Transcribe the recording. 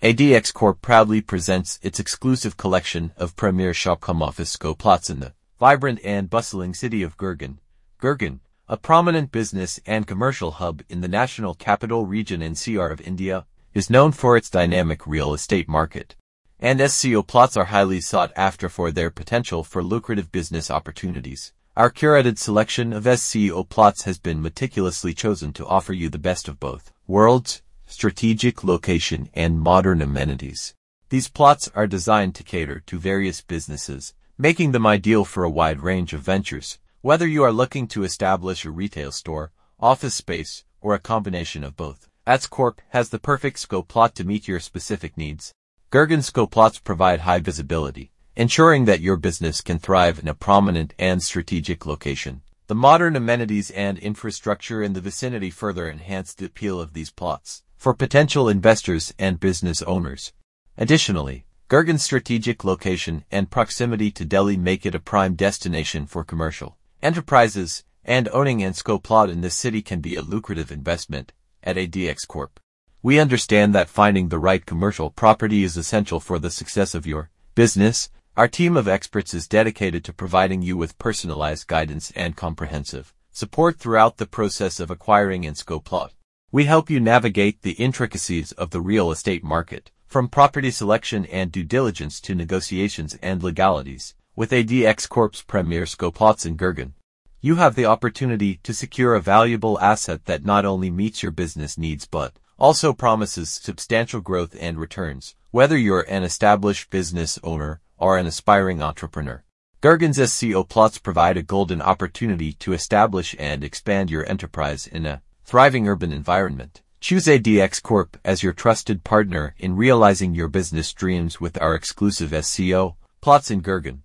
ADX Corp proudly presents its exclusive collection of premier Shop-Cum-Office plots in the vibrant and bustling city of Gurgaon. Gurgaon, a prominent business and commercial hub in the national capital region NCR of India, is known for its dynamic real estate market. And SCO plots are highly sought after for their potential for lucrative business opportunities. Our curated selection of SCO plots has been meticulously chosen to offer you the best of both worlds, strategic location, and modern amenities. These plots are designed to cater to various businesses, making them ideal for a wide range of ventures, whether you are looking to establish a retail store, office space, or a combination of both. ADX Corp has the perfect SCO plot to meet your specific needs. Gurgaon SCO plots provide high visibility, ensuring that your business can thrive in a prominent and strategic location. The modern amenities and infrastructure in the vicinity further enhance the appeal of these plots for potential investors and business owners. Additionally, Gurgaon's strategic location and proximity to Delhi make it a prime destination for commercial enterprises, and owning an SCO plot in this city can be a lucrative investment at ADX Corp. We understand that finding the right commercial property is essential for the success of your business. Our team of experts is dedicated to providing you with personalized guidance and comprehensive support throughout the process of acquiring an SCO plot. We help you navigate the intricacies of the real estate market, from property selection and due diligence to negotiations and legalities. With ADX Corp's premier SCO plots in Gurgaon, you have the opportunity to secure a valuable asset that not only meets your business needs but also promises substantial growth and returns, whether you're an established business owner or an aspiring entrepreneur. Gurgaon's SCO plots provide a golden opportunity to establish and expand your enterprise in a thriving urban environment. Choose ADX Corp as your trusted partner in realizing your business dreams with our exclusive SCO plots in Gurgaon.